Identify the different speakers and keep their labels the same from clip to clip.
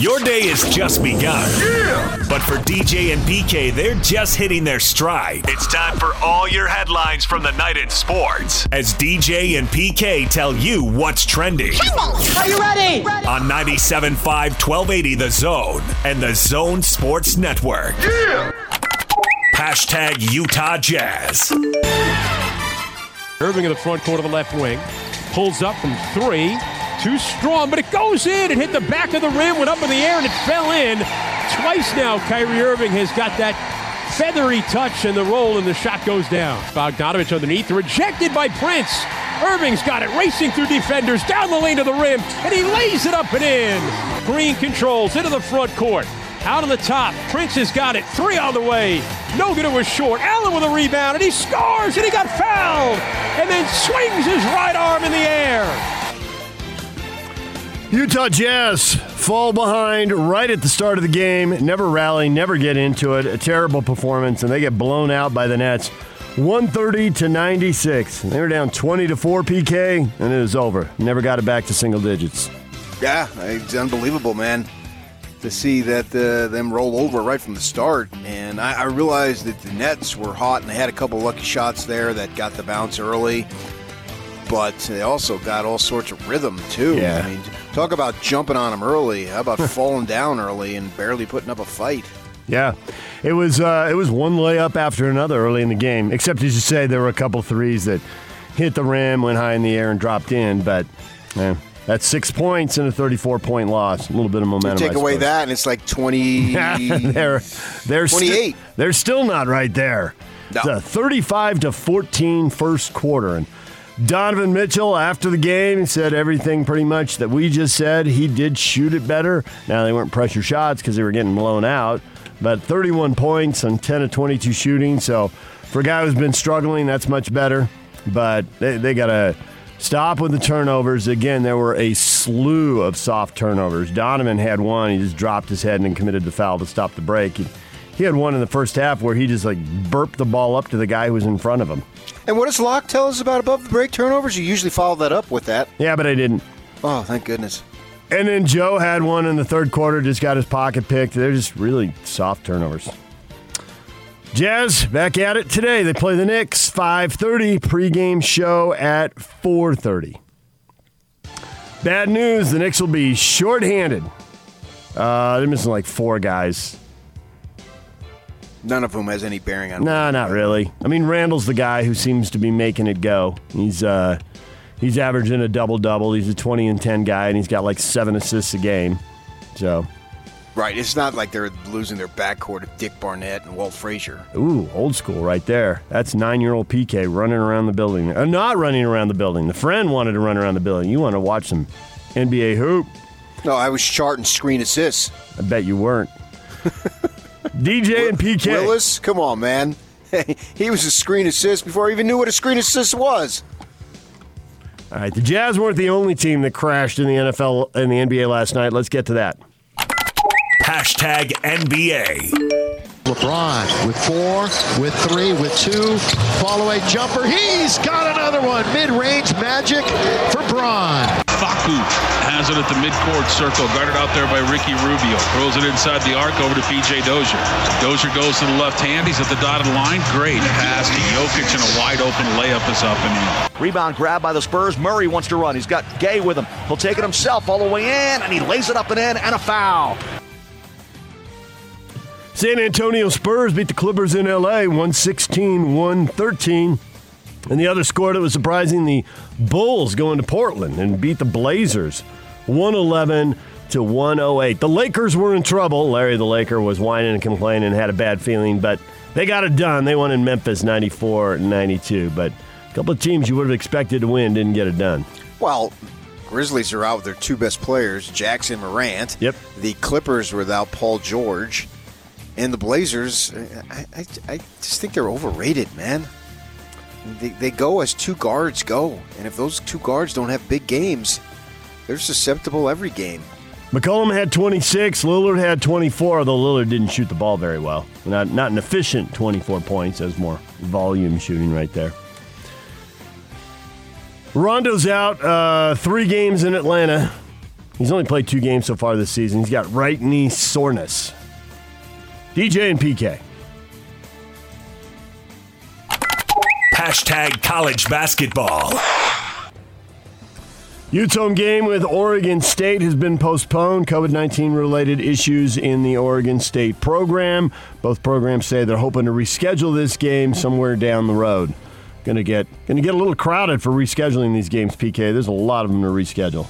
Speaker 1: Your day has just begun. Yeah! But for DJ and PK, they're just hitting their stride. It's time for all your headlines from the night in sports as DJ and PK tell you what's trending.
Speaker 2: Are you ready?
Speaker 1: On 97.5 1280 The Zone and The Zone Sports Network. Yeah! Hashtag Utah Jazz.
Speaker 3: Irving in the front court of the left wing. Pulls up from three. Too strong, but it goes in. It hit the back of the rim, went up in the air, and it fell in. Twice now, Kyrie Irving has got that feathery touch and the roll, and the shot goes down. Bogdanovich underneath, rejected by Prince. Irving's got it, racing through defenders, down the lane to the rim, and he lays it up and in. Green controls into the front court. Out on the top, Prince has got it. Three on the way. No good, it was short. Allen with a rebound, and he scores, and he got fouled, and then swings his right arm in the air.
Speaker 4: Utah Jazz fall behind right at the start of the game, never rally, never get into it. A terrible performance, and they get blown out by the Nets. 130 to 96. They were down 20 to 4 PK, and it was over. Never got it back to single digits.
Speaker 5: Yeah, it's unbelievable, man, to see that uh, them roll over right from the start. And I, I realized that the Nets were hot, and they had a couple lucky shots there that got the bounce early. But they also got all sorts of rhythm too.
Speaker 4: Yeah.
Speaker 5: I mean, talk about jumping on them early. How about falling down early and barely putting up a fight?
Speaker 4: Yeah, it was uh, it was one layup after another early in the game. Except as you say, there were a couple threes that hit the rim, went high in the air, and dropped in. But eh, that's six points and a 34 point loss. A little bit of momentum.
Speaker 5: Take
Speaker 4: I
Speaker 5: away that, and it's like 20.
Speaker 4: they're they're sti-
Speaker 5: 28.
Speaker 4: they're still not right there.
Speaker 5: No.
Speaker 4: It's a 35 to 14 first quarter and Donovan Mitchell after the game said everything pretty much that we just said. He did shoot it better. Now they weren't pressure shots because they were getting blown out, but 31 points on 10 of 22 shooting. So for a guy who's been struggling, that's much better. But they, they got to stop with the turnovers. Again, there were a slew of soft turnovers. Donovan had one. He just dropped his head and committed the foul to stop the break. He, he had one in the first half where he just like burped the ball up to the guy who was in front of him.
Speaker 5: And what does Locke tell us about above the break turnovers? You usually follow that up with that.
Speaker 4: Yeah, but I didn't.
Speaker 5: Oh, thank goodness.
Speaker 4: And then Joe had one in the third quarter, just got his pocket picked. They're just really soft turnovers. Jazz back at it today. They play the Knicks 5:30 pregame show at 4:30. Bad news: the Knicks will be shorthanded. Uh, they're missing like four guys.
Speaker 5: None of whom has any bearing on.
Speaker 4: Nah, not really. I mean, Randle's the guy who seems to be making it go. He's uh, he's averaging a double double. He's a 20 and 10 guy, and he's got like seven assists a game. So,
Speaker 5: Right. It's not like they're losing their backcourt of Dick Barnett and Walt Frazier.
Speaker 4: ooh, old school right there. That's nine-year-old PK running around the building. Uh, not running around the building. The friend wanted to run around the building. You want to watch some NBA hoop?
Speaker 5: No, I was charting screen assists.
Speaker 4: I bet you weren't. DJ and PK.
Speaker 5: Willis, come on, man. he was a screen assist before I even knew what a screen assist was.
Speaker 4: All right, the Jazz weren't the only team that crashed in the NFL and the NBA last night. Let's get to that.
Speaker 1: Hashtag NBA.
Speaker 6: LeBron with four, with three, with two. Follow a jumper. He's got another one. Mid range magic for Bron.
Speaker 7: Facu has it at the midcourt circle, guarded out there by Ricky Rubio. Throws it inside the arc over to PJ Dozier. Dozier goes to the left hand. He's at the dotted line. Great pass to Jokic, and a wide open layup is up and in.
Speaker 8: Rebound grab by the Spurs. Murray wants to run. He's got Gay with him. He'll take it himself all the way in, and he lays it up and in, and a foul.
Speaker 4: San Antonio Spurs beat the Clippers in LA 116 113. And the other score that was surprising the Bulls going to Portland and beat the Blazers 111 to 108. The Lakers were in trouble. Larry the Laker was whining and complaining and had a bad feeling, but they got it done. They won in Memphis 94 92. But a couple of teams you would have expected to win didn't get it done.
Speaker 5: Well, Grizzlies are out with their two best players, Jackson Morant.
Speaker 4: Yep.
Speaker 5: The Clippers were without Paul George. And the Blazers, I, I, I just think they're overrated, man. They, they go as two guards go. And if those two guards don't have big games, they're susceptible every game.
Speaker 4: McCollum had 26. Lillard had 24, although Lillard didn't shoot the ball very well. Not, not an efficient 24 points. Was more volume shooting right there. Rondo's out. Uh, three games in Atlanta. He's only played two games so far this season. He's got right knee soreness. DJ and PK.
Speaker 1: Hashtag college basketball.
Speaker 4: Utes home game with Oregon State has been postponed. COVID 19 related issues in the Oregon State program. Both programs say they're hoping to reschedule this game somewhere down the road. Gonna get gonna get a little crowded for rescheduling these games, PK. There's a lot of them to reschedule.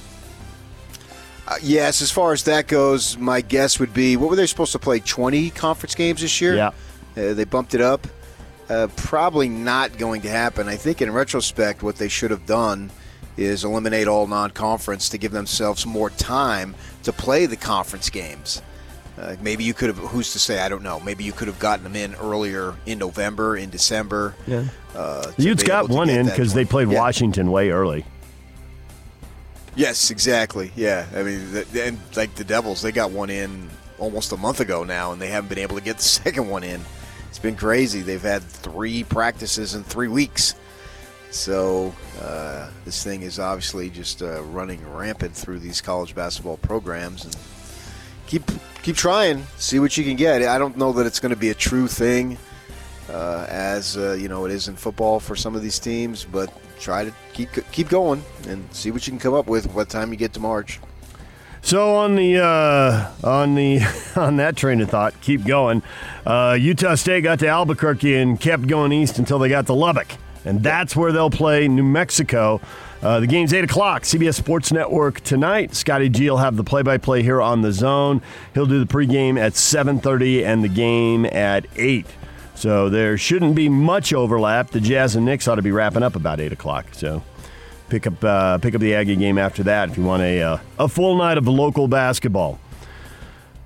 Speaker 5: Uh, yes, as far as that goes, my guess would be what were they supposed to play? 20 conference games this year?
Speaker 4: Yeah.
Speaker 5: Uh, they bumped it up. Uh, probably not going to happen. I think in retrospect, what they should have done is eliminate all non-conference to give themselves more time to play the conference games. Uh, maybe you could have. Who's to say? I don't know. Maybe you could have gotten them in earlier in November, in December.
Speaker 4: Yeah.
Speaker 5: Uh,
Speaker 4: The Utes got one in because they played
Speaker 5: Yeah.
Speaker 4: Washington way early.
Speaker 5: Yes, exactly. Yeah, I mean, the, and like the Devils, they got one in almost a month ago now, and they haven't been able to get the second one in. It's been crazy. They've had three practices in three weeks. So uh, this thing is obviously just uh, running rampant through these college basketball programs, and keep keep trying, see what you can get. I don't know that it's going to be a true thing, uh, as uh, you know it is in football for some of these teams, but try to keep keep going and see what you can come up with. What time you get to March?
Speaker 4: So on the uh, on the on that train of thought, keep going. Uh, Utah State got to Albuquerque and kept going east until they got to Lubbock, and that's where they'll play New Mexico. Uh, the game's eight o'clock. CBS Sports Network tonight. Scotty G will have the play-by-play here on the Zone. He'll do the pregame at seven thirty and the game at eight. So there shouldn't be much overlap. The Jazz and Knicks ought to be wrapping up about eight o'clock. So pick up uh, pick up the Aggie game after that if you want a uh, a full night of local basketball.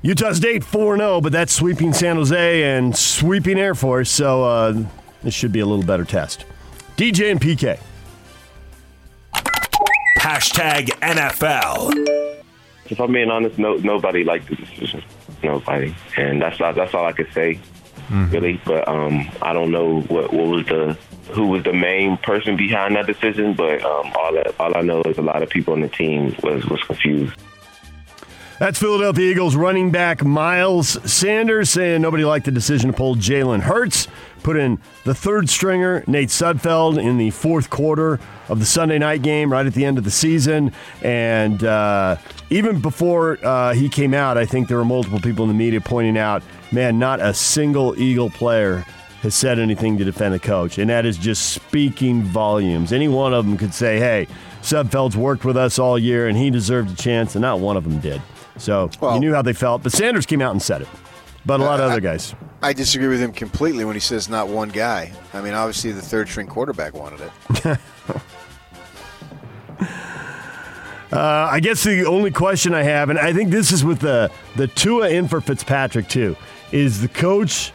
Speaker 4: Utah State 4 0, but that's sweeping San Jose and sweeping Air Force, so uh, this should be a little better test. DJ and PK.
Speaker 1: Hashtag NFL.
Speaker 2: If I'm being honest, no, nobody liked the decision. Nobody, and that's all, that's all I could say, really. But um, I don't know what what was the who was the main person behind that decision. But um, all that all I know is a lot of people on the team was was confused.
Speaker 4: That's Philadelphia Eagles running back Miles Sanders saying nobody liked the decision to pull Jalen Hurts. Put in the third stringer, Nate Sudfeld, in the fourth quarter of the Sunday night game right at the end of the season. And uh, even before uh, he came out, I think there were multiple people in the media pointing out, man, not a single Eagle player has said anything to defend the coach. And that is just speaking volumes. Any one of them could say, hey, Sudfeld's worked with us all year and he deserved a chance, and not one of them did. So
Speaker 5: Well-
Speaker 4: you knew how they felt. But Sanders came out and said it. But a lot of other guys.
Speaker 5: I disagree with him completely when he says not one guy. I mean, obviously the third string quarterback wanted it.
Speaker 4: Uh, I guess the only question I have, and I think this is with the the Tua in for Fitzpatrick too, is the coach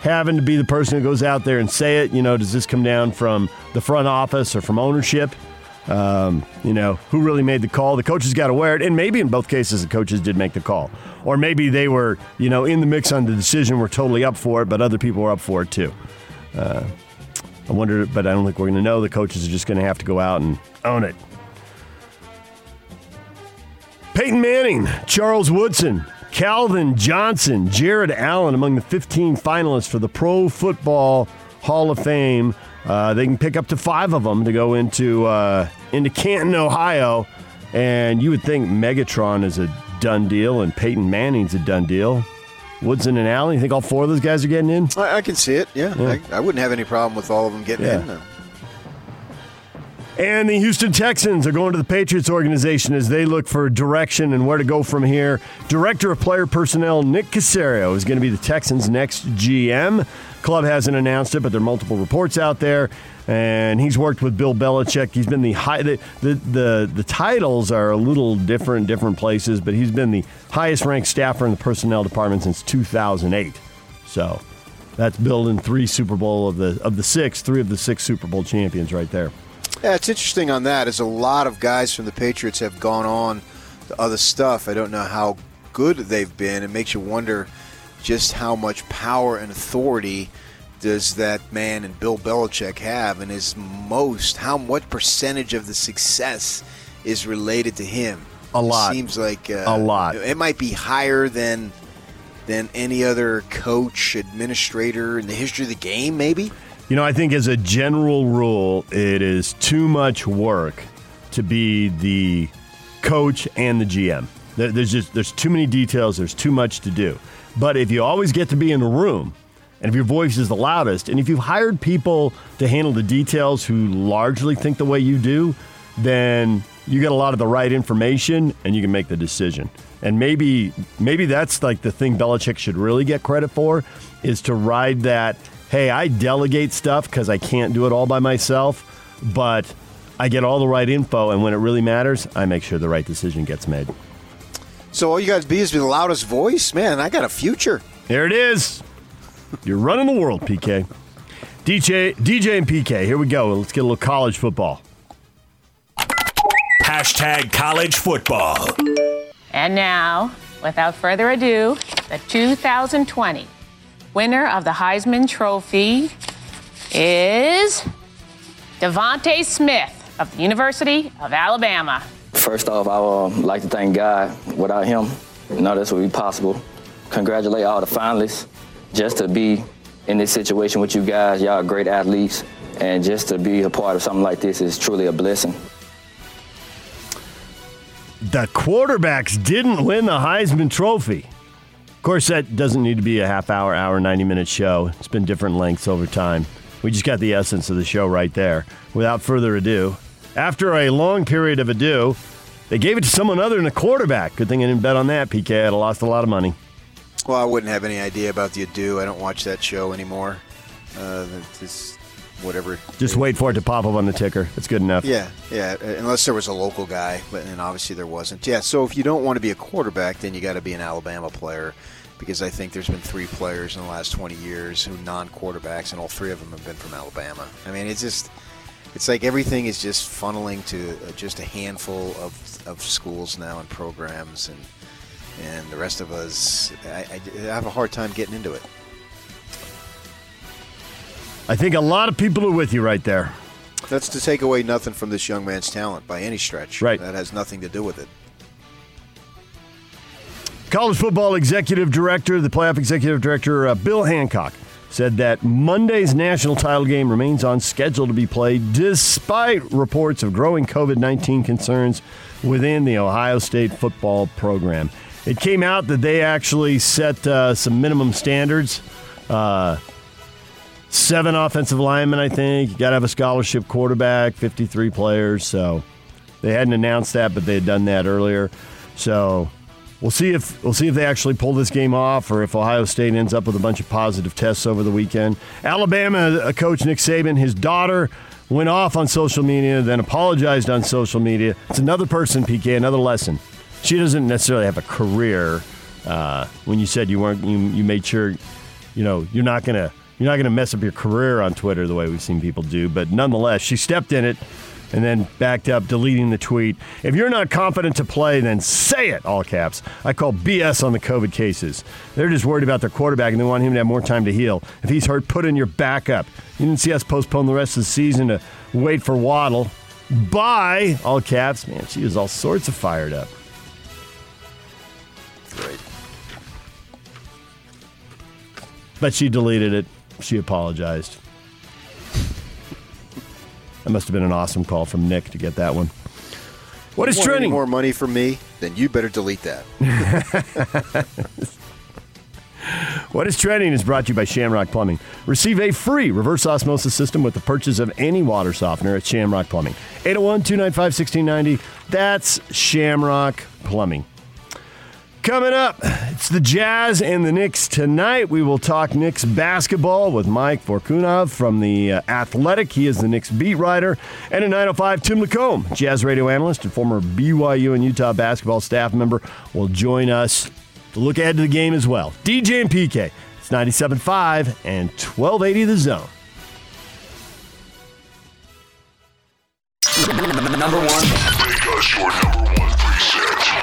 Speaker 4: having to be the person who goes out there and say it. You know, does this come down from the front office or from ownership? Um, you know, who really made the call? The coaches got to wear it, and maybe in both cases the coaches did make the call, or maybe they were, you know, in the mix on the decision, were totally up for it, but other people were up for it too. Uh, I wonder, but I don't think we're going to know. The coaches are just going to have to go out and own it. Peyton Manning, Charles Woodson, Calvin Johnson, Jared Allen among the 15 finalists for the Pro Football Hall of Fame. Uh, they can pick up to five of them to go into uh, into Canton, Ohio, and you would think Megatron is a done deal and Peyton Manning's a done deal. Woodson and Allen, you think all four of those guys are getting in?
Speaker 5: I, I can see it. Yeah,
Speaker 4: Yeah.
Speaker 5: I, I wouldn't have any problem with all of them getting
Speaker 4: Yeah.
Speaker 5: in. Uh,
Speaker 4: And the Houston Texans are going to the Patriots organization as they look for direction and where to go from here. Director of Player Personnel Nick Caserio is going to be the Texans' next GM. Club hasn't announced it, but there are multiple reports out there. And he's worked with Bill Belichick. He's been the high. The, the the the titles are a little different, different places, but he's been the highest ranked staffer in the personnel department since 2008. So that's building three Super Bowl of the of the six, three of the six Super Bowl champions right there.
Speaker 5: Yeah, it's interesting on that. Is a lot of guys from the Patriots have gone on to other stuff. I don't know how good they've been. It makes you wonder just how much power and authority does that man and Bill Belichick have, and is most how what percentage of the success is related to him.
Speaker 4: A lot.
Speaker 5: Seems like uh,
Speaker 4: A lot.
Speaker 5: It might be higher than than any other coach, administrator in the history of the game. Maybe.
Speaker 4: You know, I think as a general rule, it is too much work to be the coach and the GM. There's just there's too many details. There's too much to do. But if you always get to be in the room, and if your voice is the loudest, and if you've hired people to handle the details who largely think the way you do, then you get a lot of the right information and you can make the decision. And maybe maybe that's like the thing Belichick should really get credit for is to ride that. Hey, I delegate stuff because I can't do it all by myself, but I get all the right info, and when it really matters, I make sure the right decision gets made.
Speaker 5: So all you got to be is be the loudest voice, man. I got a future.
Speaker 4: There it is. You're running the world, PK. DJ, DJ and PK. Here we go. Let's get a little college football.
Speaker 1: Hashtag college football.
Speaker 9: And now, without further ado, the 2020 winner of the Heisman Trophy is DeVonta Smith of the University of Alabama.
Speaker 10: First off, I would like to thank God. Without Him, none of this would be possible. Congratulate all the finalists. Just to be in this situation with you guys, y'all are great athletes, and just to be a part of something like this is truly a blessing.
Speaker 4: The quarterbacks didn't win the Heisman Trophy. Of course, that doesn't need to be a half hour, hour, 90 minute show. It's been different lengths over time. We just got the essence of the show right there. Without further ado, after a long period of ado, they gave it to someone other than a quarterback. Good thing I didn't bet on that, PK. I'd have lost a lot of money.
Speaker 5: Well, I wouldn't have any idea about the ado. I don't watch that show anymore. Uh, it's whatever.
Speaker 4: Just wait for it to pop up on the ticker. It's good enough.
Speaker 5: Yeah, yeah. uh, Unless there was a local guy, but and obviously there wasn't. Yeah. So if you don't want to be a quarterback, then you got to be an Alabama player, because I think there's been three players in the last 20 years who non-quarterbacks, and all three of them have been from Alabama. I mean, it's just. It's like everything is just funneling to uh, just a handful of, of schools now and programs, and and the rest of us, I, I have a hard time getting into it.
Speaker 4: I think a lot of people are with you right there.
Speaker 5: That's to take away nothing from this young man's talent by any stretch.
Speaker 4: Right.
Speaker 5: That has nothing to do with it.
Speaker 4: College football executive director, the playoff executive director, uh, Bill Hancock, said that Monday's national title game remains on schedule to be played despite reports of growing COVID 19 concerns within the Ohio State football program. It came out that they actually set uh, some minimum standards. Uh, seven offensive linemen, I think. You got to have a scholarship quarterback, 53 players. So they hadn't announced that, but they had done that earlier. So we'll see if we'll see if they actually pull this game off, or if Ohio State ends up with a bunch of positive tests over the weekend. Alabama uh, coach Nick Saban, his daughter went off on social media, then apologized on social media. It's another person, PK, another lesson. She doesn't necessarily have a career. Uh, when you said you weren't, you, you made sure, you know, you're not gonna you're not gonna mess up your career on Twitter the way we've seen people do. But nonetheless, she stepped in it and then backed up, deleting the tweet. If you're not confident to play, then say it, all caps. I call BS on the COVID cases. They're just worried about their quarterback and they want him to have more time to heal. If he's hurt, put in your backup. You didn't see us postpone the rest of the season to wait for Waddle. Bye, all caps. Man, she was all sorts of fired up.
Speaker 5: Great.
Speaker 4: But she deleted it. She apologized. That must have been an awesome call from Nick to get that one. What is
Speaker 5: Want
Speaker 4: trending?
Speaker 5: more money for me? Then you better delete that.
Speaker 4: What is trending is brought to you by Shamrock Plumbing. Receive a free reverse osmosis system with the purchase of any water softener at Shamrock Plumbing. 801 295 1690. That's Shamrock Plumbing. Coming up, it's the Jazz and the Knicks tonight. We will talk Knicks basketball with Mike Vorkunov from the uh, Athletic. He is the Knicks beat writer. And at 905, Tim Lacombe, Jazz radio analyst and former BYU and Utah basketball staff member, will join us to look ahead to the game as well. DJ and PK, it's 97.5 and 1280 the zone.
Speaker 11: Number one. Make us your number one preset.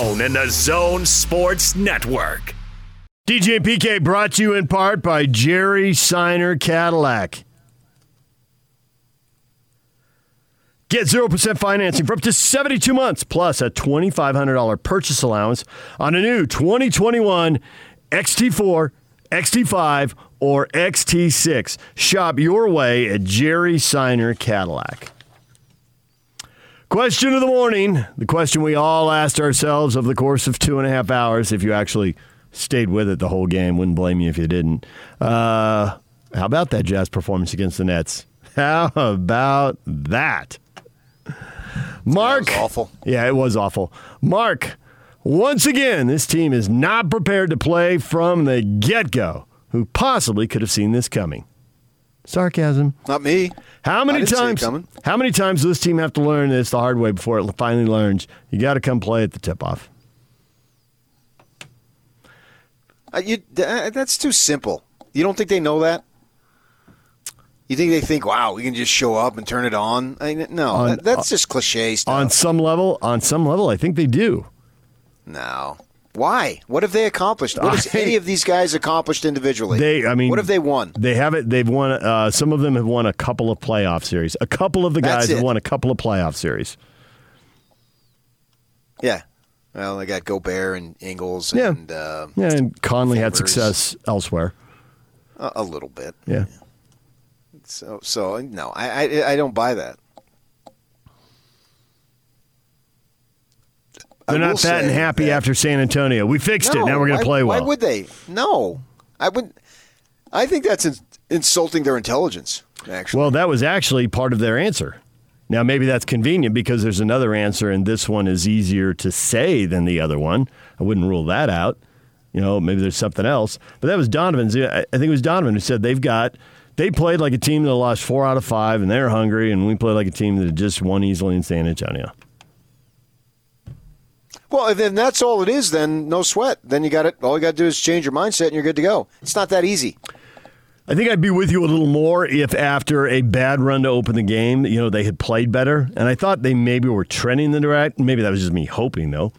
Speaker 1: and the Zone Sports Network.
Speaker 4: DJ PK brought to you in part by Jerry Seiner Cadillac. Get 0% financing for up to 72 months, plus a $2,500 purchase allowance on a new 2021 XT4, XT5, or XT6. Shop your way at Jerry Seiner Cadillac. Question of the morning. The question we all asked ourselves over the course of two and a half hours. If you actually stayed with it the whole game, wouldn't blame you if you didn't. Uh, how about that Jazz performance against the Nets? How about that? Mark.
Speaker 5: Awful.
Speaker 4: Yeah, it was awful. Mark, once again, this team is not prepared to play from the get go. Who possibly could have seen this coming? Sarcasm.
Speaker 5: Not me.
Speaker 4: How many
Speaker 5: didn't see it
Speaker 4: times? How many times does this team have to learn this the hard way before it finally learns? You got to come play at the tip off.
Speaker 5: Uh, you, uh, that's too simple. You don't think they know that? You think they think, "Wow, we can just show up and turn it on"? I, no,
Speaker 4: On-
Speaker 5: that, that's just cliche stuff.
Speaker 4: On some level, on some level, I think they do.
Speaker 5: no. Why? What have they accomplished? What has any of these guys accomplished individually?
Speaker 4: They, I mean,
Speaker 5: what have they won?
Speaker 4: They have it. They've won. Uh, some of them have won a couple of playoff series. A couple of the guys have won a couple of playoff series.
Speaker 5: Yeah. Well, they got Gobert and Ingles
Speaker 4: Yeah.
Speaker 5: and uh,
Speaker 4: Yeah, and Conley had success elsewhere.
Speaker 5: a, a little bit.
Speaker 4: Yeah.
Speaker 5: So, so no, I, I, I don't buy that. I
Speaker 4: They're not fat and happy
Speaker 5: that-
Speaker 4: after San Antonio. We fixed it. Now we're going to play well.
Speaker 5: Why would they? No, I would. I think that's ins- insulting their intelligence. Actually,
Speaker 4: Well, that was actually part of their answer. Now, maybe that's convenient because there's another answer, and this one is easier to say than the other one. I wouldn't rule that out. You know, maybe there's something else. But that was Donovan's. I I think it was Donovan who said they've got, they played like a team that lost four out of five, and they're hungry, and we played like a team that just won easily in San Antonio.
Speaker 5: Well, if then that's all it is, then no sweat. Then you got it. All you got to do is change your mindset, and you're good to go. It's not that easy.
Speaker 4: I think I'd be with you a little more if after a bad run to open the game, you know, they had played better. And I thought they maybe were trending in the direct. Maybe that was just me hoping, though.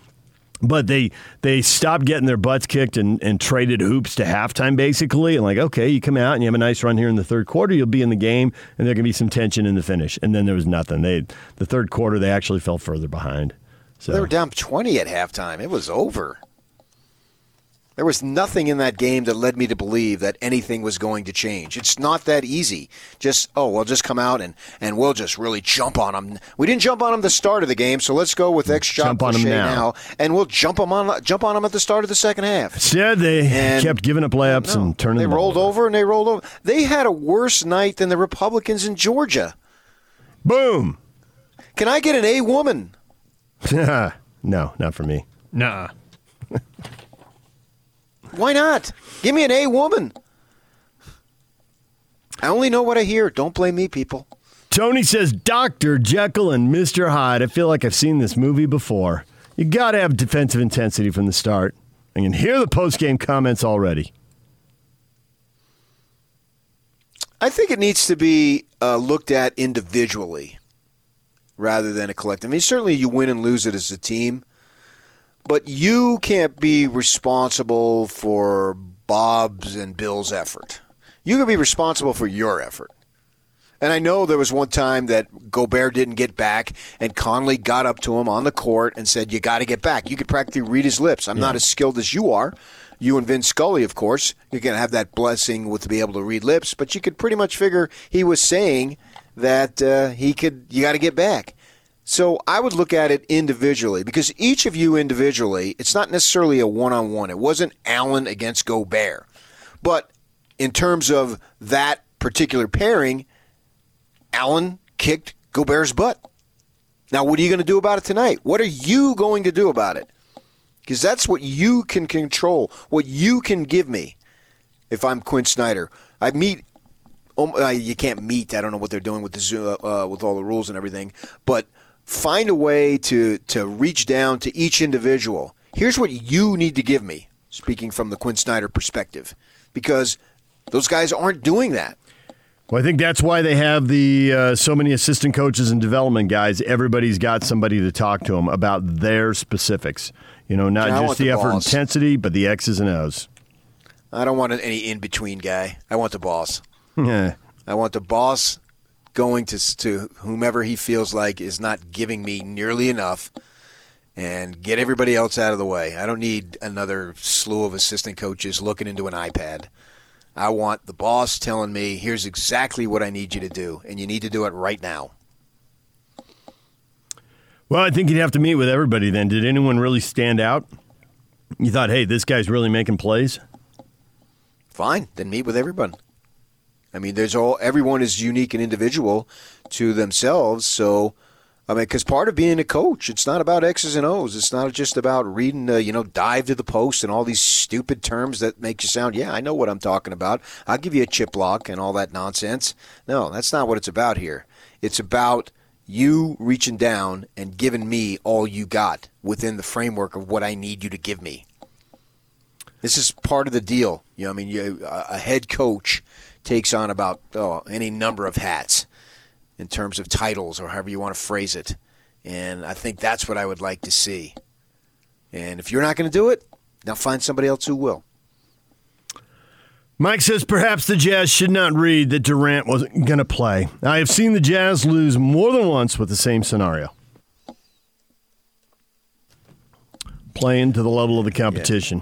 Speaker 4: But they they stopped getting their butts kicked and, and traded hoops to halftime, basically. And like, okay, you come out and you have a nice run here in the third quarter, you'll be in the game, and there can be some tension in the finish. And then there was nothing. They the third quarter, they actually fell further behind. So
Speaker 5: They were down 20 at halftime. It was over. There was nothing in that game that led me to believe that anything was going to change. It's not that easy. Just, oh, we'll just come out and, and we'll just really jump on them. We didn't jump on them the start of the game, so let's go with X shot
Speaker 4: Jump on 'em
Speaker 5: cliche
Speaker 4: now.
Speaker 5: and we'll jump them on jump on them at the start of the second half.
Speaker 4: instead, they
Speaker 5: And-
Speaker 4: kept giving up layups
Speaker 5: No,
Speaker 4: and turning
Speaker 5: They rolled over and they rolled over. They had a worse night than the Republicans in Georgia.
Speaker 4: Boom.
Speaker 5: Can I get an A woman?
Speaker 4: no, not for me.
Speaker 3: Nah.
Speaker 5: Why not? Give me an A woman. I only know what I hear. Don't blame me, people.
Speaker 4: Tony says, Dr. Jekyll and Mr. Hyde. I feel like I've seen this movie before. You got to have defensive intensity from the start. I can hear the post game comments already.
Speaker 5: I think it needs to be uh, looked at individually rather than a collective. I mean, certainly you win and lose it as a team, but you can't be responsible for Bob's and Bill's effort. You can be responsible for your effort. And I know there was one time that Gobert didn't get back, and Conley got up to him on the court and said, You got to get back. You could practically read his lips. I'm not as skilled as you are. You and Vince Scully, of course, you're going to have that blessing with to be able to read lips, but you could pretty much figure he was saying that uh, he could, you got to get back. So I would look at it individually because each of you individually, it's not necessarily a one on one. It wasn't Allen against Gobert. But in terms of that particular pairing, Allen kicked Gobert's butt. Now, what are you going to do about it tonight? What are you going to do about it? because that's what you can control, what you can give me. If I'm Quin Snyder, I meet. Um, uh, you can't meet. I don't know what they're doing with the Zoom, uh, with all the rules and everything, but find a way to to reach down to each individual. Here's what you need to give me. Speaking from the Quin Snyder perspective, because those guys aren't doing that.
Speaker 4: Well, I think that's why they have the uh, so many assistant coaches and development guys. Everybody's got somebody to talk to them about their specifics. You know, not just the,
Speaker 5: the
Speaker 4: effort intensity, but the X's and O's.
Speaker 5: I don't want any in between guy. I want the boss.
Speaker 4: Yeah.
Speaker 5: I want the boss going to to whomever he feels like is not giving me nearly enough, and get everybody else out of the way. I don't need another slew of assistant coaches looking into an iPad. I want the boss telling me, "Here's exactly what I need you to do, and you need to do it right now."
Speaker 4: Well, I think you'd have to meet with everybody then. Did anyone really stand out? You thought, hey, this guy's really making plays?
Speaker 5: Fine, then meet with everyone. I mean, there's all everyone is unique and individual to themselves. So, I mean, because part of being a coach, it's not about X's and O's. It's not just about reading, you know, dive to the post and all these stupid terms that make you sound, yeah, I know what I'm talking about. I'll give you a chip lock and all that nonsense. No, that's not what it's about here. It's about you reaching down and giving me all you got within the framework of what I need you to give me. This is part of the deal. You know, I mean, you, a head coach takes on about oh, any number of hats in terms of titles or however you want to phrase it. And I think that's what I would like to see. And if you're not going to do it, now find somebody else who will.
Speaker 4: Mike says perhaps the Jazz should not read that Durant wasn't going to play. I have seen the Jazz lose more than once with the same scenario. Playing to the level of the competition.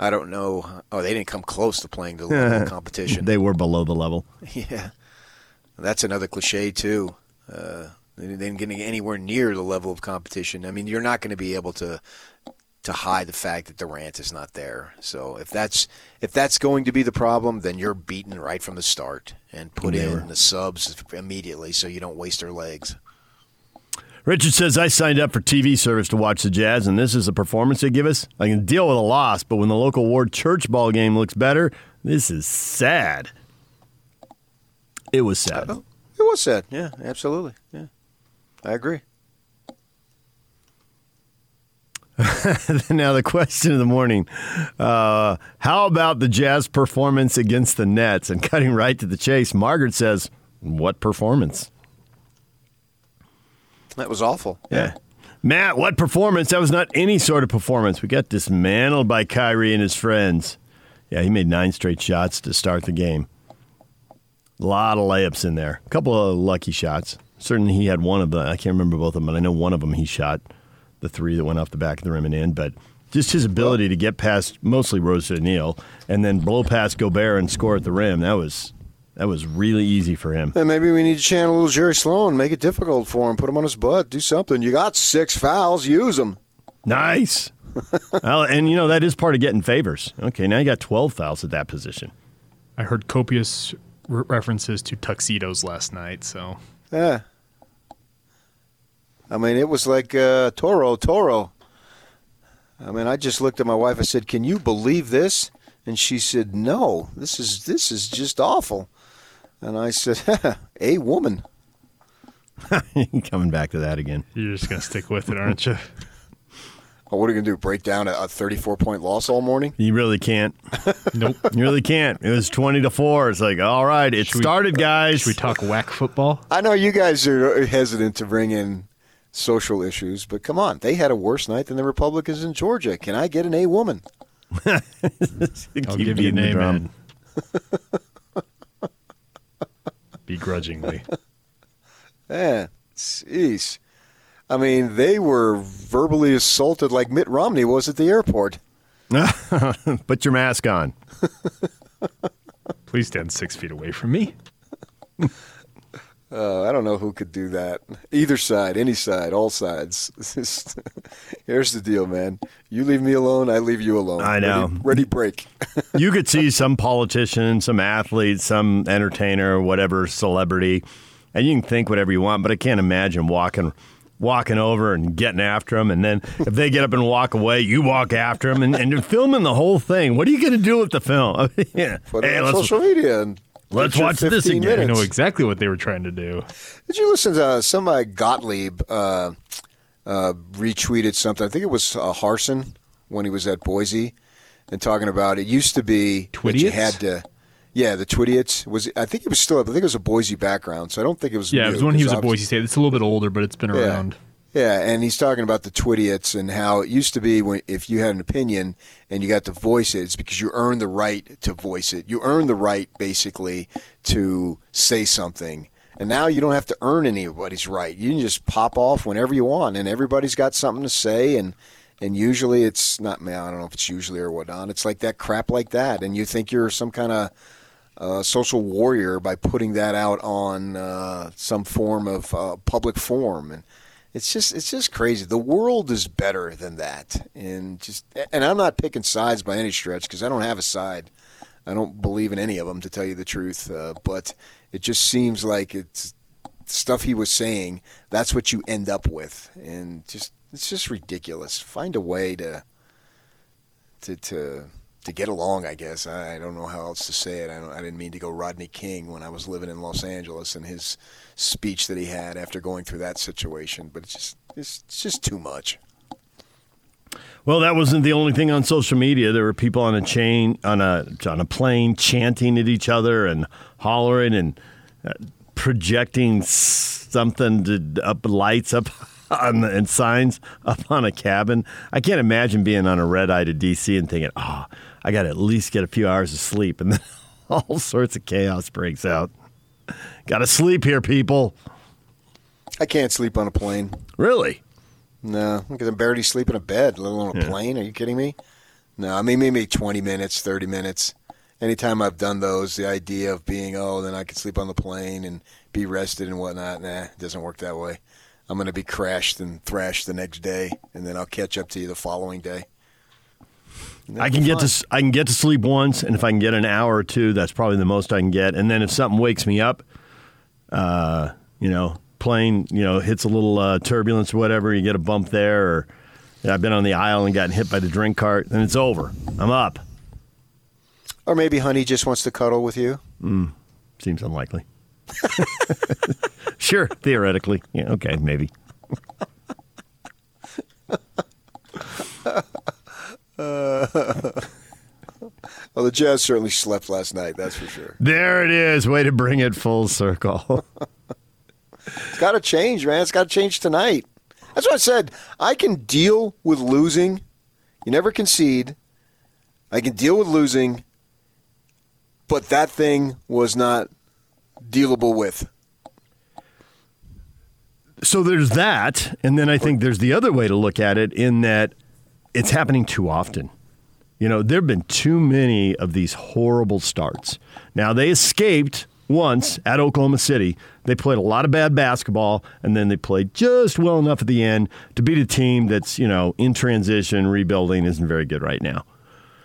Speaker 5: I don't know. Oh, they didn't come close to playing the level of competition.
Speaker 4: They were below the level.
Speaker 5: Yeah, that's another cliche too. Uh, they didn't get anywhere near the level of competition. I mean, you're not going to be able to to hide the fact that Durant is not there. So if that's if that's going to be the problem, then you're beaten right from the start and put
Speaker 4: They
Speaker 5: in
Speaker 4: were.
Speaker 5: the subs immediately so you don't waste their legs.
Speaker 4: Richard says, I signed up for TV service to watch the Jazz, and this is the performance they give us. I can deal with a loss, but when the local ward church ball game looks better, this is sad. It was sad.
Speaker 5: It was sad. Yeah, absolutely. Yeah, I agree.
Speaker 4: now the question of the morning: uh, How about the Jazz performance against the Nets? And cutting right to the chase, Margaret says, "What performance?"
Speaker 5: That was awful.
Speaker 4: Yeah. Matt, what performance? That was not any sort of performance. We got dismantled by Kyrie and his friends. Yeah, he made nine straight shots to start the game. A lot of layups in there. A couple of lucky shots. Certainly he had one of them. I can't remember both of them, but I know one of them he shot the three that went off the back of the rim and in. But just his ability to get past mostly Royce O'Neale and then blow past Gobert and score at the rim, that was that was really easy for him.
Speaker 5: And maybe we need to channel a little Jerry Sloan, make it difficult for him, put him on his butt, do something. You got six fouls, use them.
Speaker 4: Nice. well, and you know that is part of getting favors. Okay, now you got 12 fouls at that position.
Speaker 11: I heard copious re- references to tuxedos last night, so
Speaker 5: Yeah. I mean, it was like uh, Toro, Toro. I mean, I just looked at my wife. I said, "Can you believe this?" And she said, "No, this is this is just awful." And I said, "A woman."
Speaker 4: Coming back to that again.
Speaker 11: you're just gonna stick with it, aren't you?
Speaker 5: Oh, what are you gonna do? Break down a, a thirty-four point loss all morning?
Speaker 4: You really can't.
Speaker 11: Nope.
Speaker 4: You really can't. It was 20 to 4. It's like, all right, it
Speaker 11: Should we-
Speaker 4: started, guys.
Speaker 11: Should we talk whack football?
Speaker 5: I know you guys are hesitant to bring in social issues, but come on, they had a worse night than the Republicans in Georgia. Can I get an A woman?
Speaker 11: I'll give you
Speaker 4: beating
Speaker 11: an
Speaker 4: the drum.
Speaker 11: Begrudgingly.
Speaker 5: Yeah, jeez. I mean, they were verbally assaulted like Mitt Romney was at the airport.
Speaker 4: Put your mask on.
Speaker 11: Please stand six feet away from me.
Speaker 5: Uh, I don't know who could do that. Either side, any side, all sides. Here's the deal, man. You leave me alone, I leave you alone.
Speaker 4: I know.
Speaker 5: Ready, ready break.
Speaker 4: you could see some politician, some athlete, some entertainer, whatever celebrity, and you can think whatever you want, but I can't imagine walking walking over and getting after them, and then if they get up and walk away, you walk after them, and, and you're filming the whole thing. What are you going to do with the film? yeah.
Speaker 5: Put it
Speaker 4: Hey,
Speaker 5: on social media and
Speaker 4: let's watch this again. I
Speaker 11: I know exactly what they were trying to do.
Speaker 5: Did you listen to uh, some uh, Gottlieb uh, uh, retweeted something? I think it was uh, Harsin when he was at Boise and talking about it used to be that you had to. Yeah, the Twidiots was. I think it was still. I think it was a Boise background, so I don't think it was.
Speaker 11: Yeah,
Speaker 5: new,
Speaker 11: it was when he was at Boise State. It's a little bit older, but it's been
Speaker 5: Yeah.
Speaker 11: around.
Speaker 5: Yeah, and he's talking about the Twidiots and how it used to be when if you had an opinion and you got to voice it, it's because you earned the right to voice it. You earned the right, basically, to say something. And now you don't have to earn anybody's right. You can just pop off whenever you want, and everybody's got something to say. And and usually it's not. Man, I don't know if it's usually or whatnot. It's like that crap like that, and you think you're some kind of uh, social warrior by putting that out on uh, some form of uh, public forum, and it's just it's just crazy. The world is better than that, and just and I'm not picking sides by any stretch because I don't have a side. I don't believe in any of them, to tell you the truth. Uh, but it just seems like it's stuff he was saying. That's what you end up with, and just it's just ridiculous. Find a way to to to to get along. I guess I, I don't know how else to say it. I, I didn't mean to go Rodney King when I was living in Los Angeles and his speech that he had after going through that situation. But it's just it's, it's just too much.
Speaker 4: Well, that wasn't the only thing on social media. There were people on a chain on a on a plane chanting at each other and hollering and uh, projecting something to up lights up on the, and signs up on a cabin. I can't imagine being on a red eye to DC and thinking, "Oh, I got to at least get a few hours of sleep," and then all sorts of chaos breaks out. Got to sleep here, people.
Speaker 5: I can't sleep on a plane.
Speaker 4: Really?
Speaker 5: No, because I'm barely sleeping in a bed, let alone a
Speaker 4: Yeah.
Speaker 5: plane. Are you kidding me? No, I mean maybe twenty minutes, thirty minutes. Anytime I've done those, the idea of being oh, then I can sleep on the plane and be rested and whatnot. Nah, it doesn't work that way. I'm going to be crashed and thrashed the next day, and then I'll catch up to you the following day.
Speaker 4: I can get to I can get to sleep once, and if I can get an hour or two, that's probably the most I can get. And then if something wakes me up, uh, you know, plane, you know, hits a little uh, turbulence or whatever, you get a bump there, or yeah, I've been on the aisle and gotten hit by the drink cart, then it's over. I'm up.
Speaker 5: Or maybe Honey just wants to cuddle with you.
Speaker 4: Mm, seems unlikely. sure, theoretically, yeah, okay, maybe.
Speaker 5: Uh, well, the Jazz certainly slept last night. That's for sure.
Speaker 4: There it is. Way to bring it full circle.
Speaker 5: It's got to change, man. It's got to change tonight. That's what I said. I can deal with losing. You never concede. I can deal with losing, but that thing was not dealable with.
Speaker 4: So there's that, and then I think there's the other way to look at it in that it's happening too often. You know, there have been too many of these horrible starts. Now they escaped once at Oklahoma City. They played a lot of bad basketball, and then they played just well enough at the end to beat a team that's you know in transition, rebuilding, isn't very good right now.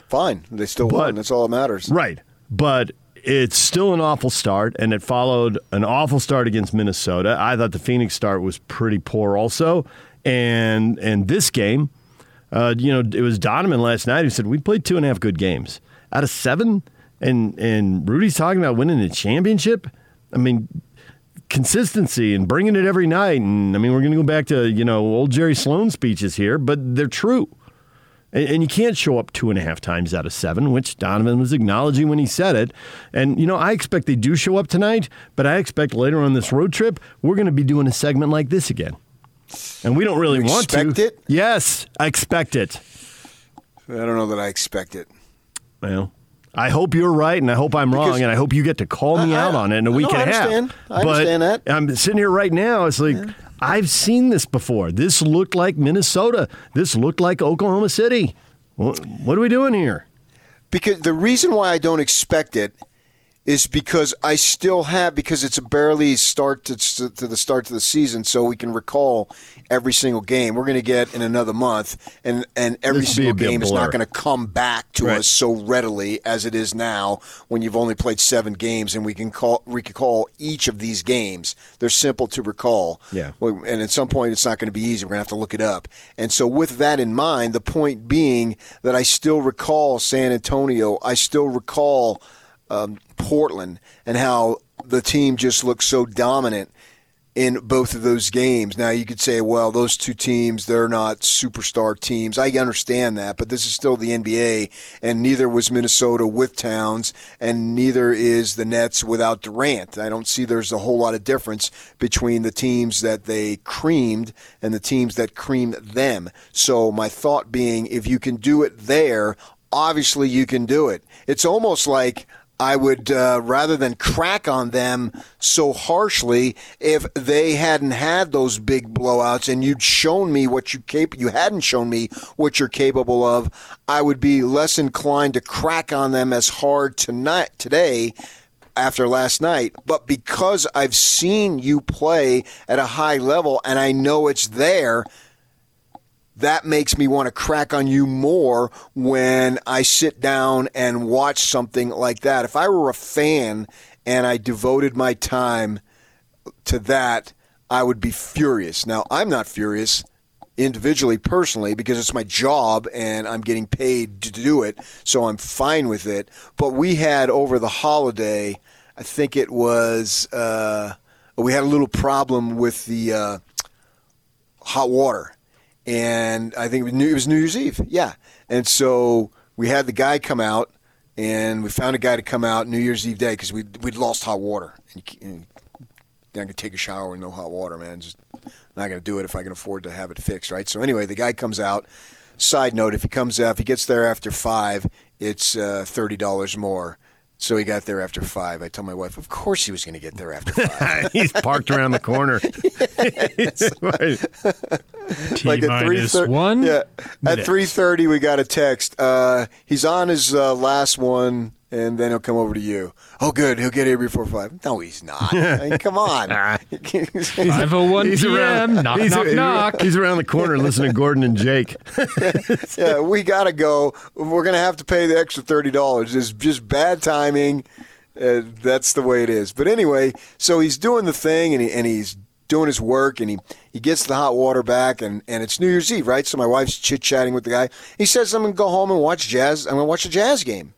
Speaker 5: Fine. They still won. That's all that matters.
Speaker 4: Right. But it's still an awful start, and it followed an awful start against Minnesota. I thought the Phoenix start was pretty poor also. And and this game, uh, you know, it was Donovan last night who said we played two and a half good games out of seven. And and Rudy's talking about winning a championship. I mean, consistency and bringing it every night. And I mean, we're going to go back to you know old Jerry Sloan speeches here, but they're true. And you can't show up two and a half times out of seven, which Donovan was acknowledging when he said it. And, you know, I expect they do show up tonight, but I expect later on this road trip, we're going to be doing a segment like this again. And we don't really
Speaker 5: You
Speaker 4: want to.
Speaker 5: expect it?
Speaker 4: Yes, I expect it.
Speaker 5: I don't know that I expect it.
Speaker 4: Well, I hope you're right, and I hope I'm wrong, and I hope you get to call me
Speaker 5: I-
Speaker 4: out on it in a week
Speaker 5: I
Speaker 4: and a half.
Speaker 5: understand. I understand that.
Speaker 4: I'm sitting here right now. It's like I've seen this before. This looked like Minnesota. This looked like Oklahoma City. What, what are we doing here?
Speaker 5: Because the reason why I don't expect it is because I still have because it's a barely start to, to the start of the season, so we can recall every single game. We're going to get in another month, and and every
Speaker 4: This
Speaker 5: single game is not going to come back to
Speaker 4: Right.
Speaker 5: us so readily as it is now when you've only played seven games, and we can call recall each of these games. They're simple to recall.
Speaker 4: Yeah.
Speaker 5: And at some point it's not going to be easy. We're going to have to look it up. And so, with that in mind, the point being that I still recall San Antonio. I still recall um, Portland and how the team just looked so dominant in both of those games. Now you could say, well, those two teams, they're not superstar teams. I understand that, but this is still the NBA, and neither was Minnesota with Towns, and neither is the Nets without Durant. I don't see there's a whole lot of difference between the teams that they creamed and the teams that creamed them. So my thought being, if you can do it there, obviously you can do it. It's almost like I would uh, rather than crack on them so harshly if they hadn't had those big blowouts and you'd shown me what you cap- you hadn't shown me what you're capable of, I would be less inclined to crack on them as hard tonight today after last night. But because I've seen you play at a high level and I know it's there, that makes me want to crack on you more when I sit down and watch something like that. If I were a fan and I devoted my time to that, I would be furious. Now, I'm not furious individually, personally, because it's my job and I'm getting paid to do it, so I'm fine with it. But we had over the holiday, I think it was, uh, we had a little problem with the uh, hot water and I think it was New, Year's Eve. Yeah, and so we had the guy come out, and we found a guy to come out New Year's Eve day because we we'd lost hot water. And and you're gonna take a shower with no hot water, man. Just not gonna do it if I can afford to have it fixed, right? So anyway, the guy comes out. Side note: If he comes out, if he gets there after five, it's uh, thirty dollars more. So he got there after five. I told my wife, of course he was going to get there after five.
Speaker 4: He's parked around the corner.
Speaker 11: T
Speaker 5: like at three
Speaker 11: minus
Speaker 5: thirty.
Speaker 11: one.
Speaker 5: Yeah, at three thirty, we got a text. Uh, he's on his uh, last one, and then he'll come over to you. Oh, good. He'll get here before five. No, he's not. I mean, come on.
Speaker 11: 5:01
Speaker 4: He's
Speaker 11: p.m. Knock,
Speaker 4: he's,
Speaker 11: knock, knock.
Speaker 4: He's around the corner listening to Gordon and Jake.
Speaker 5: yeah, we got to go. We're going to have to pay the extra thirty dollars. It's just bad timing. Uh, that's the way it is. But anyway, so he's doing the thing, and he, and he's doing his work, and he, he gets the hot water back, and, and it's New Year's Eve, right? So my wife's chit chatting with the guy. He says, "I'm going to go home and watch jazz. I'm going to watch a jazz game."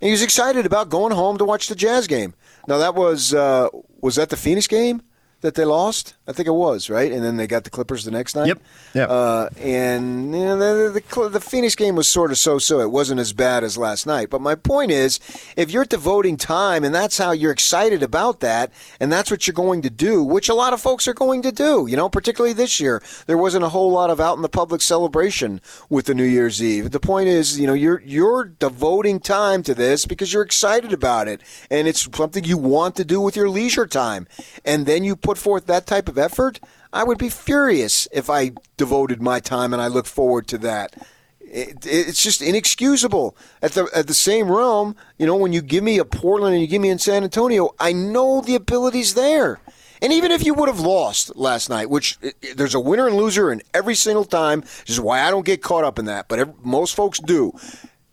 Speaker 5: And he was excited about going home to watch the Jazz game. Now that was uh, was that the Phoenix game that they lost? I think it was right, and then they got the Clippers the next night.
Speaker 4: Yep. Yep.
Speaker 5: Uh, and you know, the, the, the, the Phoenix game was sort of so-so. It wasn't as bad as last night. But my point is, if you're devoting time and that's how you're excited about that, and that's what you're going to do, which a lot of folks are going to do, you know, particularly this year, there wasn't a whole lot of out in the public celebration with the New Year's Eve. The point is, you know, you're you're devoting time to this because you're excited about it, and it's something you want to do with your leisure time, and then you put forth that type of effort. I would be furious if I devoted my time and I look forward to that. It, it's just inexcusable. At the at the same realm, you know, when you give me a Portland and you give me in San Antonio, I know the ability's there. And even if you would have lost last night, which there's a winner and loser in every single time, this is why I don't get caught up in that, but ev most folks do.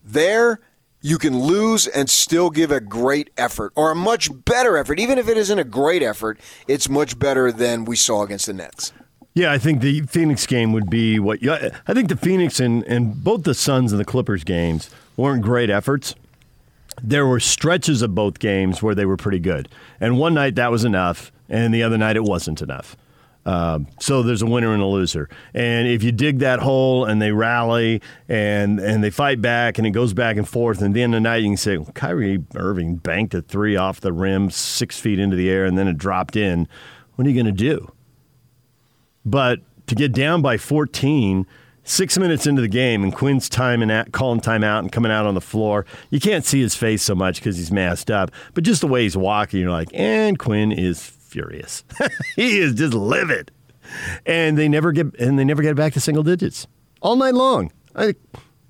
Speaker 5: There, you can lose and still give a great effort or a much better effort. Even if it isn't a great effort, it's much better than we saw against the Nets.
Speaker 4: Yeah, I think the Phoenix game would be what. yeah, I think the Phoenix and, and both the Suns and the Clippers games weren't great efforts. There were stretches of both games where they were pretty good, and one night that was enough, and the other night it wasn't enough. Um, so there's a winner and a loser, and if you dig that hole and they rally and and they fight back and it goes back and forth, and at the end of the night you can say well, Kyrie Irving banked a three off the rim six feet into the air and then it dropped in. What are you going to do? But to get down by 14, six minutes into the game, and Quin's timing out, calling timeout and coming out on the floor, you can't see his face so much because he's masked up. But just the way he's walking, you're like, and Quin is furious. he is just livid. And they never get and they never get back to single digits all night long. I,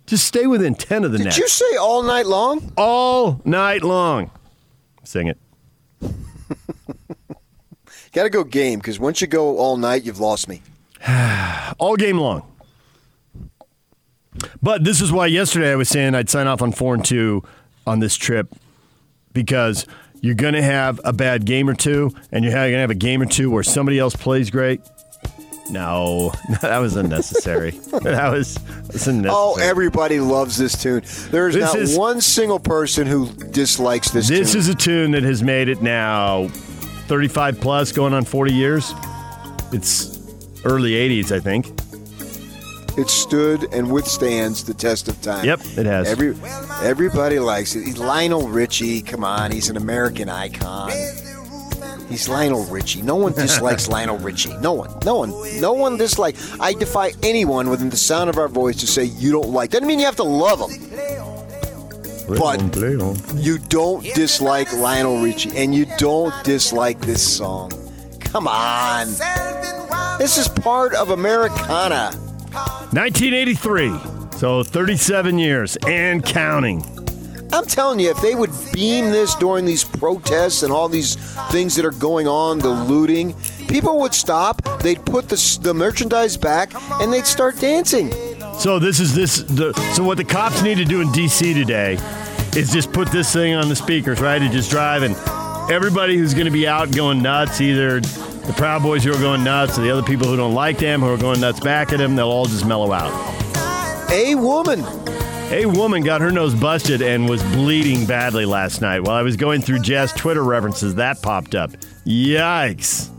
Speaker 4: just stay within ten of the
Speaker 5: Did
Speaker 4: net Did
Speaker 5: you say all night long?
Speaker 4: all night long. Sing it.
Speaker 5: Got to go game because once you go all night, you've lost me.
Speaker 4: all game long. But this is why yesterday I was saying I'd sign off on four and two on this trip because you're going to have a bad game or two, and you're going to have a game or two where somebody else plays great. No, that was unnecessary. that was that's unnecessary.
Speaker 5: Oh, everybody loves this tune. There's
Speaker 4: This
Speaker 5: not
Speaker 4: is-
Speaker 5: one single person who dislikes this.
Speaker 4: This
Speaker 5: tune.
Speaker 4: is a tune that has made it now 35 plus, going on 40 years. It's early 80s, I think.
Speaker 5: It stood and withstands the test of time.
Speaker 4: Yep, it has.
Speaker 5: Every everybody likes it. Lionel Richie, come on, he's an American icon. He's Lionel Richie. No one dislikes Lionel Richie. No one. No one. No one dislikes. I defy anyone within the sound of our voice to say you don't like. Doesn't mean you have to love him. But you don't dislike Lionel Richie, and you don't dislike this song. Come on. This is part of Americana.
Speaker 4: 1983. So 37 years and counting.
Speaker 5: I'm telling you, if they would beam this during these protests and all these things that are going on, the looting, people would stop. They'd put the, the merchandise back and they'd start dancing.
Speaker 4: So this is this. The, so what the cops need to do in D.C. today is just put this thing on the speakers, right? And just drive, and everybody who's going to be out going nuts, either the Proud Boys who are going nuts, or the other people who don't like them who are going nuts back at them, they'll all just mellow out.
Speaker 5: A woman.
Speaker 4: A woman got her nose busted and was bleeding badly last night. While I was going through Jazz Twitter references, that popped up. Yikes!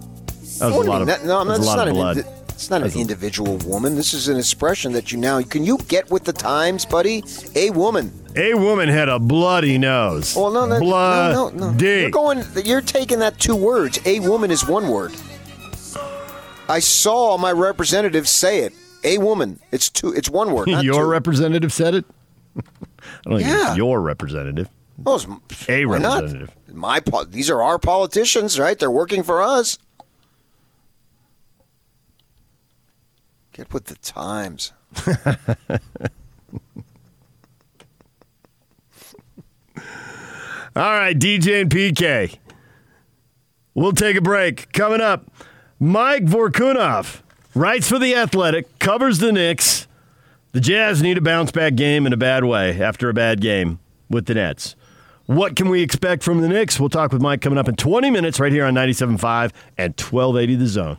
Speaker 4: That was
Speaker 5: What
Speaker 4: a lot
Speaker 5: mean?
Speaker 4: of
Speaker 5: That- no,
Speaker 4: that
Speaker 5: that's
Speaker 4: a lot
Speaker 5: not
Speaker 4: of blood.
Speaker 5: It's not an individual woman. This is an expression that you now can you get with the times, buddy? A woman.
Speaker 4: A woman had a bloody nose.
Speaker 5: Well, no, no,
Speaker 4: bloody.
Speaker 5: no, no, no. You're going. You're taking that two words. A woman is one word. I saw my representative say it. A woman. It's two. It's one word.
Speaker 4: Your
Speaker 5: two.
Speaker 4: representative said it. I don't think
Speaker 5: Yeah.
Speaker 4: it's your representative.
Speaker 5: Well, it's-
Speaker 4: A
Speaker 5: why not?
Speaker 4: representative.
Speaker 5: My these are our politicians, right? They're working for us. Get with the times.
Speaker 4: All right, DJ and PK. We'll take a break. Coming up, Mike Vorkunov writes for The Athletic, covers the Knicks. The Jazz need a bounce back game in a bad way after a bad game with the Nets. What can we expect from the Knicks? We'll talk with Mike coming up in 20 minutes right here on 97.5 and 1280 The Zone.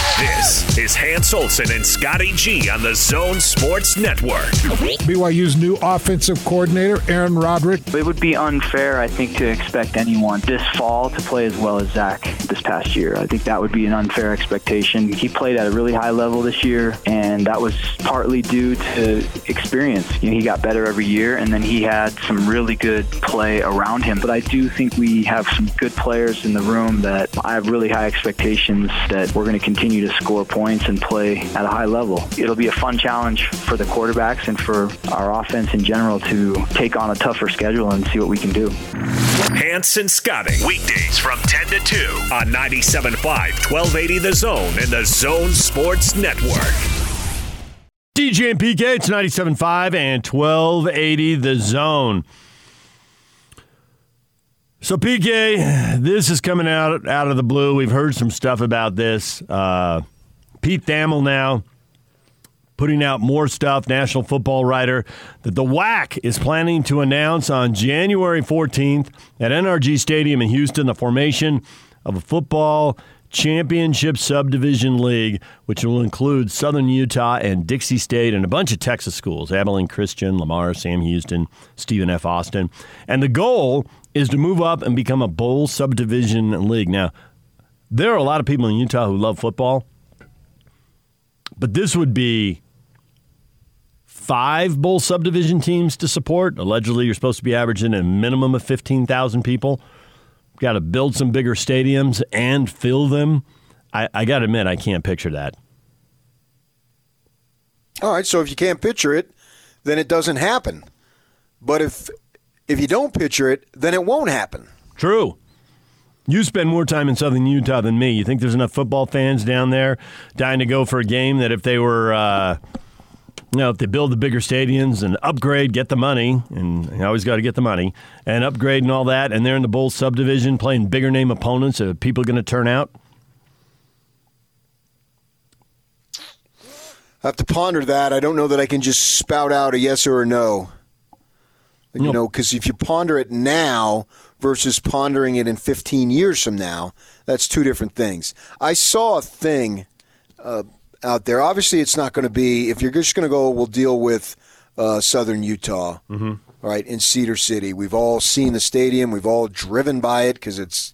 Speaker 1: This is Hans Olsen and Scotty G on the Zone Sports Network.
Speaker 12: BYU's new offensive coordinator, Aaron Roderick.
Speaker 13: It would be unfair, I think, to expect anyone this fall to play as well as Zach this past year. I think that would be an unfair expectation. He played at a really high level this year, and that was partly due to experience. You know, he got better every year, and then he had some really good play around him. But I do think we have some good players in the room that I have really high expectations that we're going to continue to score points and play at a high level. It'll be a fun challenge for the quarterbacks and for our offense in general to take on a tougher schedule and see what we can do.
Speaker 1: Hans and Scotty. Weekdays from 10 to 2 on 97.5, 1280 The Zone and the Zone Sports Network.
Speaker 4: DJ and PK, it's 97.5 and 1280 The Zone. So PK, this is coming out out of the blue. We've heard some stuff about this. Uh, Pete Thamel now putting out more stuff. National football writer that the WAC is planning to announce on January 14th at NRG Stadium in Houston the formation of a football championship subdivision league, which will include Southern Utah and Dixie State and a bunch of Texas schools: Abilene Christian, Lamar, Sam Houston, Stephen F. Austin, and the goal is to move up and become a bowl subdivision league. Now, there are a lot of people in Utah who love football, but this would be five bowl subdivision teams to support. Allegedly, you're supposed to be averaging a minimum of 15,000 people. Got to build some bigger stadiums and fill them. I, I got to admit, I can't picture that.
Speaker 5: All right, so if you can't picture it, then it doesn't happen. But if if you don't picture it, then it won't happen.
Speaker 4: True. You spend more time in southern Utah than me. You think there's enough football fans down there dying to go for a game that if they were uh, You know, if they build the bigger stadiums and upgrade, get the money, and you always got to get the money, and upgrade and all that, and they're in the bowl subdivision playing bigger name opponents, are people going to turn out?
Speaker 5: I have to ponder that. I don't know that I can just spout out a yes or a no. You know, because if you ponder it now versus pondering it in 15 years from now, that's two different things. I saw a thing uh, out there. Obviously, it's not going to be, if you're just going to go, we'll deal with uh, Southern Utah,
Speaker 4: Mm-hmm.
Speaker 5: right, in Cedar City. We've all seen the stadium, we've all driven by it because it's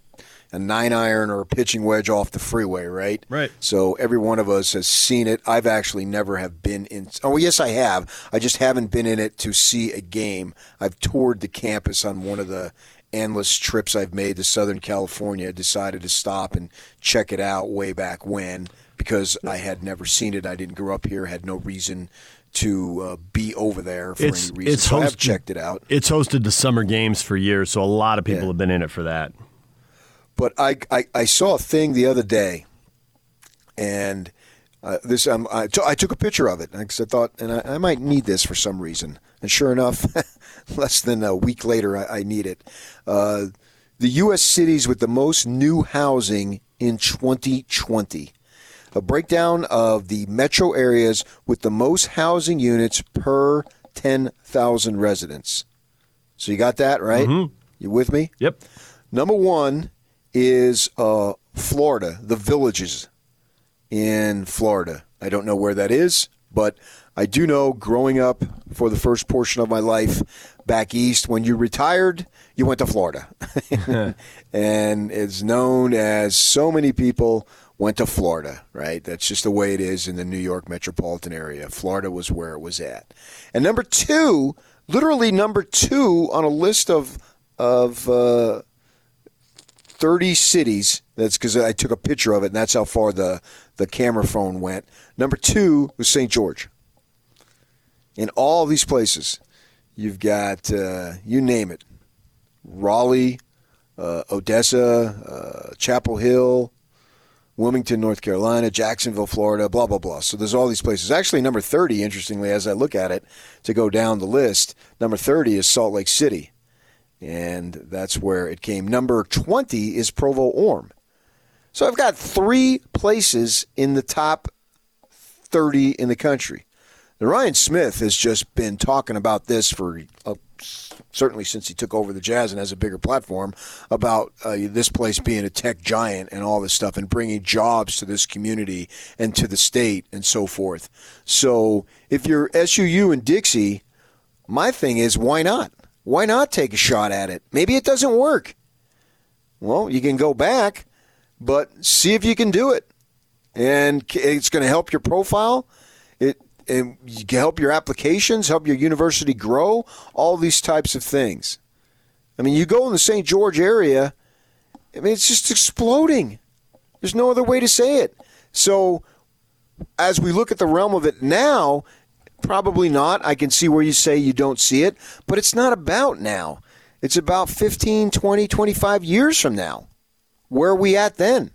Speaker 5: a nine iron or a pitching wedge off the freeway, right?
Speaker 4: Right.
Speaker 5: So every one of us has seen it. I've actually never have been in. Oh yes, I have. I just haven't been in it to see a game. I've toured the campus on one of the endless trips I've made to Southern California. I decided to stop and check it out way back when because I had never seen it. I didn't grow up here. Had no reason to uh, be over there for
Speaker 4: It's
Speaker 5: any reason.
Speaker 4: it's
Speaker 5: so
Speaker 4: hosted-
Speaker 5: checked it out.
Speaker 4: It's hosted the summer games for years, so a lot of people
Speaker 5: Yeah.
Speaker 4: have been in it for that.
Speaker 5: But I, I, I saw a thing the other day, and uh, this um, I, t- I took a picture of it because I thought, and I, I might need this for some reason. And sure enough, less than a week later, I, I need it. Uh, the U.S. cities with the most new housing in 2020. A breakdown of the metro areas with the most housing units per 10,000 residents. So you got that, right? You with me?
Speaker 4: Yep.
Speaker 5: Number one is uh, Florida, the villages in Florida. I don't know where that is, but I do know growing up for the first portion of my life back east, when you retired, you went to Florida. and it's known as so many people went to Florida, right? That's just the way it is in the New York metropolitan area. Florida was where it was at. And number two, literally number two on a list of of uh, 30 cities. That's because I took a picture of it, and that's how far the, the camera phone went. Number two was St. George. In all these places, you've got, uh, you name it Raleigh, uh, Odessa, uh, Chapel Hill, Wilmington, North Carolina, Jacksonville, Florida, blah, blah, blah. So there's all these places. Actually, number 30, interestingly, as I look at it to go down the list, number 30 is Salt Lake City and that's where it came. Number 20 is Provo Orem. So I've got three places in the top 30 in the country. The Ryan Smith has just been talking about this for uh, certainly since he took over the Jazz and has a bigger platform about uh, this place being a tech giant and all this stuff and bringing jobs to this community and to the state and so forth. So if you're SUU and Dixie, my thing is why not? Why not take a shot at it? Maybe it doesn't work. Well, you can go back, but see if you can do it. And it's going to help your profile. It can help your applications, help your university grow, all these types of things. I mean, you go in the St. George area, I mean, it's just exploding. There's no other way to say it. So, as we look at the realm of it now, Probably not. I can see where you say you don't see it, but it's not about now. It's about 15, 20, 25 years from now. Where are we at then?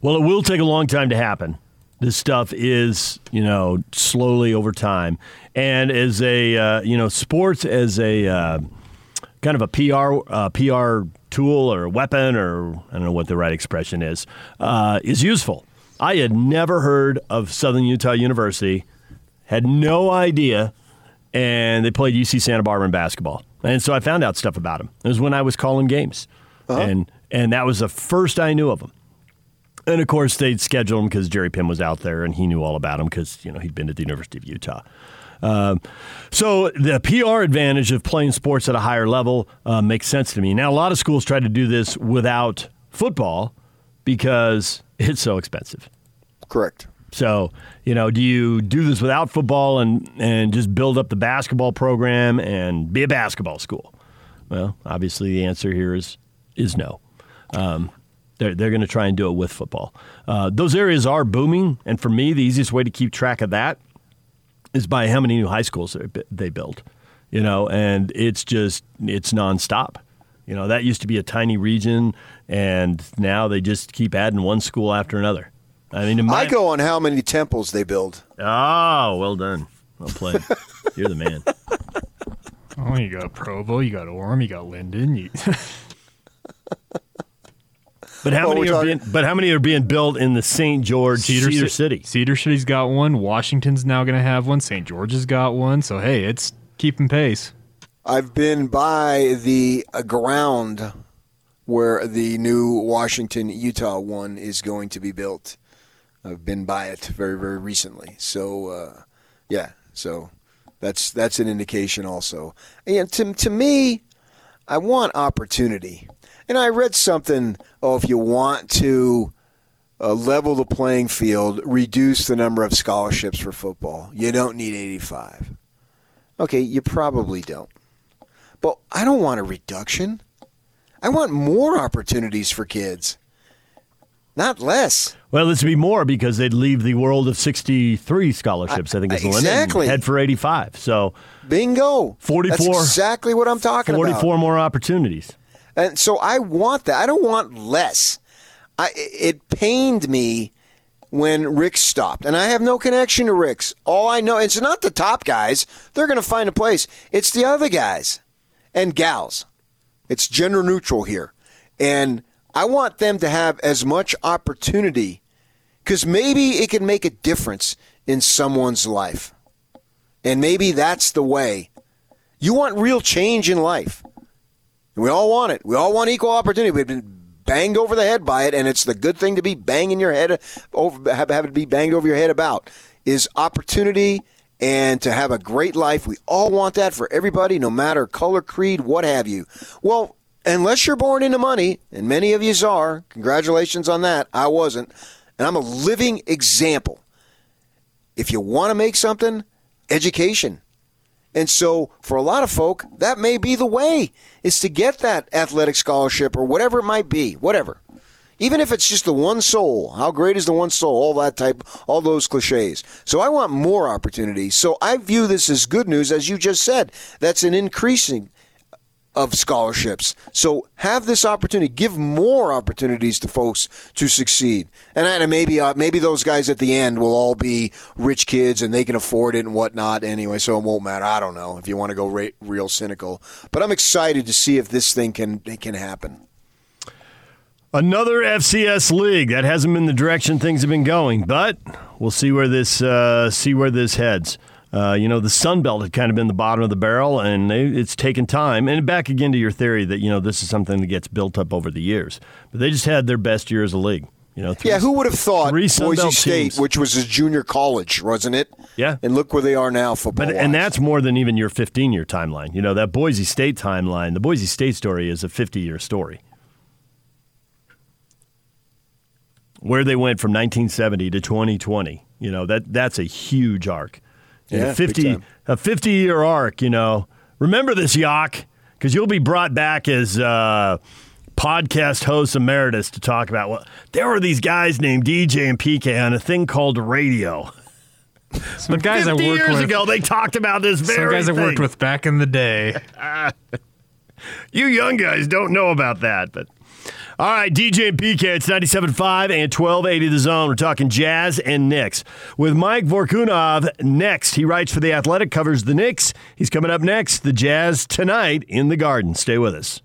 Speaker 4: Well, it will take a long time to happen. This stuff is, you know, slowly over time. And as a, uh, you know, sports as a uh, kind of a PR uh, PR tool or weapon or I don't know what the right expression is, uh, is useful. I had never heard of Southern Utah University, had no idea, and they played UC Santa Barbara in basketball. And so I found out stuff about them. It was when I was calling games, and and that was the first I knew of them. And of course, they'd schedule him because Jerry Pimm was out there and he knew all about him because you know he'd been at the University of Utah. Um, so the PR advantage of playing sports at a higher level uh, makes sense to me. Now, a lot of schools try to do this without football because it's so expensive.
Speaker 5: Correct.
Speaker 4: So, you know, do you do this without football and, and just build up the basketball program and be a basketball school? Well, obviously the answer here is is no. Um, they're they're going to try and do it with football. Uh, those areas are booming, and for me, the easiest way to keep track of that is by how many new high schools they- they build. You know, and it's just it's nonstop. You know, that used to be a tiny region, and now they just keep adding one school after another. I mean,
Speaker 5: I go on how many temples they build.
Speaker 4: Oh, well done. Well played. You're the man.
Speaker 11: Oh, you got Provo, you got Orem, you got Lindon. You...
Speaker 4: But how
Speaker 11: Well,
Speaker 4: many
Speaker 11: we're
Speaker 4: are being? But how many are being built in the St. George Cedar,
Speaker 11: Ci-
Speaker 4: City?
Speaker 11: Cedar City's got one. Washington's now going to have one. St. George's got one. So hey, it's keeping pace.
Speaker 5: I've been by the uh, ground where the new Washington Utah one is going to be built. I've been by it very very recently. So uh, yeah, so that's that's an indication also. And to to me, I want opportunity. And I read something. Oh, if you want to uh, level the playing field, reduce the number of scholarships for football. You don't need 85. Okay, you probably don't. But I don't want a reduction. I want more opportunities for kids, not less.
Speaker 4: Well, this would be more because they'd leave the world of 63 scholarships. I, think is the limit.
Speaker 5: exactly.
Speaker 4: Head for 85. So
Speaker 5: bingo.
Speaker 4: 44.
Speaker 5: That's exactly what I'm talking
Speaker 4: 44
Speaker 5: about.
Speaker 4: more opportunities.
Speaker 5: And so I want that. I don't want less. I, it pained me when Rick stopped. And I have no connection to Ricks. All I know, it's not the top guys. They're going to find a place. It's the other guys and gals. It's gender neutral here. And I want them to have as much opportunity because maybe it can make a difference in someone's life. And maybe that's the way. You want real change in life. We all want it. We all want equal opportunity. We've been banged over the head by it, and it's the good thing to be banging your head over, have, have it be banged over your head about is opportunity and to have a great life. We all want that for everybody, no matter color, creed, what have you. Well, unless you're born into money, and many of yous are, congratulations on that. I wasn't, and I'm a living example. If you want to make something, education. And so, for a lot of folk, that may be the way is to get that athletic scholarship or whatever it might be, whatever. Even if it's just the one soul, how great is the one soul? All that type, all those cliches. So I want more opportunities. So I view this as good news, as you just said. That's an increasing of scholarships. So have this opportunity. Give more opportunities to folks to succeed. And, and maybe uh, maybe those guys at the end will all be rich kids and they can afford it and whatnot anyway. So it won't matter. I don't know if you want to go re- real cynical. But I'm excited to see if this thing can can happen.
Speaker 4: Another FCS league that hasn't been the direction things have been going, but we'll see where this uh, see where this heads. Uh, you know, the Sun Belt had kind of been the bottom of the barrel, and they, it's taken time. And back again to your theory that you know this is something that gets built up over the years, but they just had their best year as a league. You know, three,
Speaker 5: yeah, who would have thought Boise State,
Speaker 4: teams.
Speaker 5: which was a junior college, wasn't it?
Speaker 4: Yeah.
Speaker 5: And look where they are now, football.
Speaker 4: But and that's more than even your 15 year timeline. You know that Boise State timeline. The Boise State story is a 50 year story. Where they went from 1970 to 2020. You know that that's a huge arc. And
Speaker 5: Yeah,
Speaker 4: a 50, a 50 year arc. You know, remember this, Yak, because you'll be brought back as. Uh, Podcast host emeritus to talk about what there were these guys named DJ and PK on a thing called radio.
Speaker 11: Some guys I
Speaker 4: 50
Speaker 11: worked
Speaker 4: years
Speaker 11: with
Speaker 4: ago, they talked about this very
Speaker 11: Some guys I worked with back in the day.
Speaker 4: You young guys don't know about that, but all right, DJ and PK, it's 97.5 and 1280 the zone. We're talking Jazz and Knicks. With Mike Vorkunov next. He writes for The Athletic, covers the Knicks. He's coming up next, the Jazz tonight in the Garden. Stay with us.